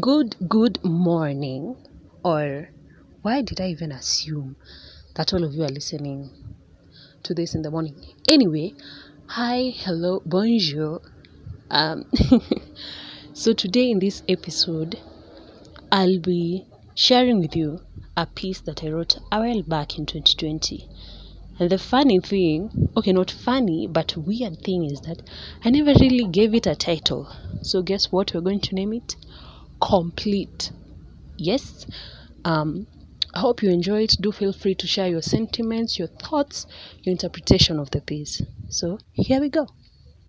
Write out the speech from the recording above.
Good, good morning. Or why did I even assume that all of you are listening to this in the morning? Anyway, hi, hello, bonjour. Um, so today in this episode, I'll be sharing with you a piece that I wrote a while back in 2020. And the funny thing, okay, not funny, but weird thing is that I never really gave it a title. So guess what? We're going to name it Complete. Yes. Um, I hope you enjoy it. Do feel free to share your sentiments, your thoughts, your interpretation of the piece. So here we go.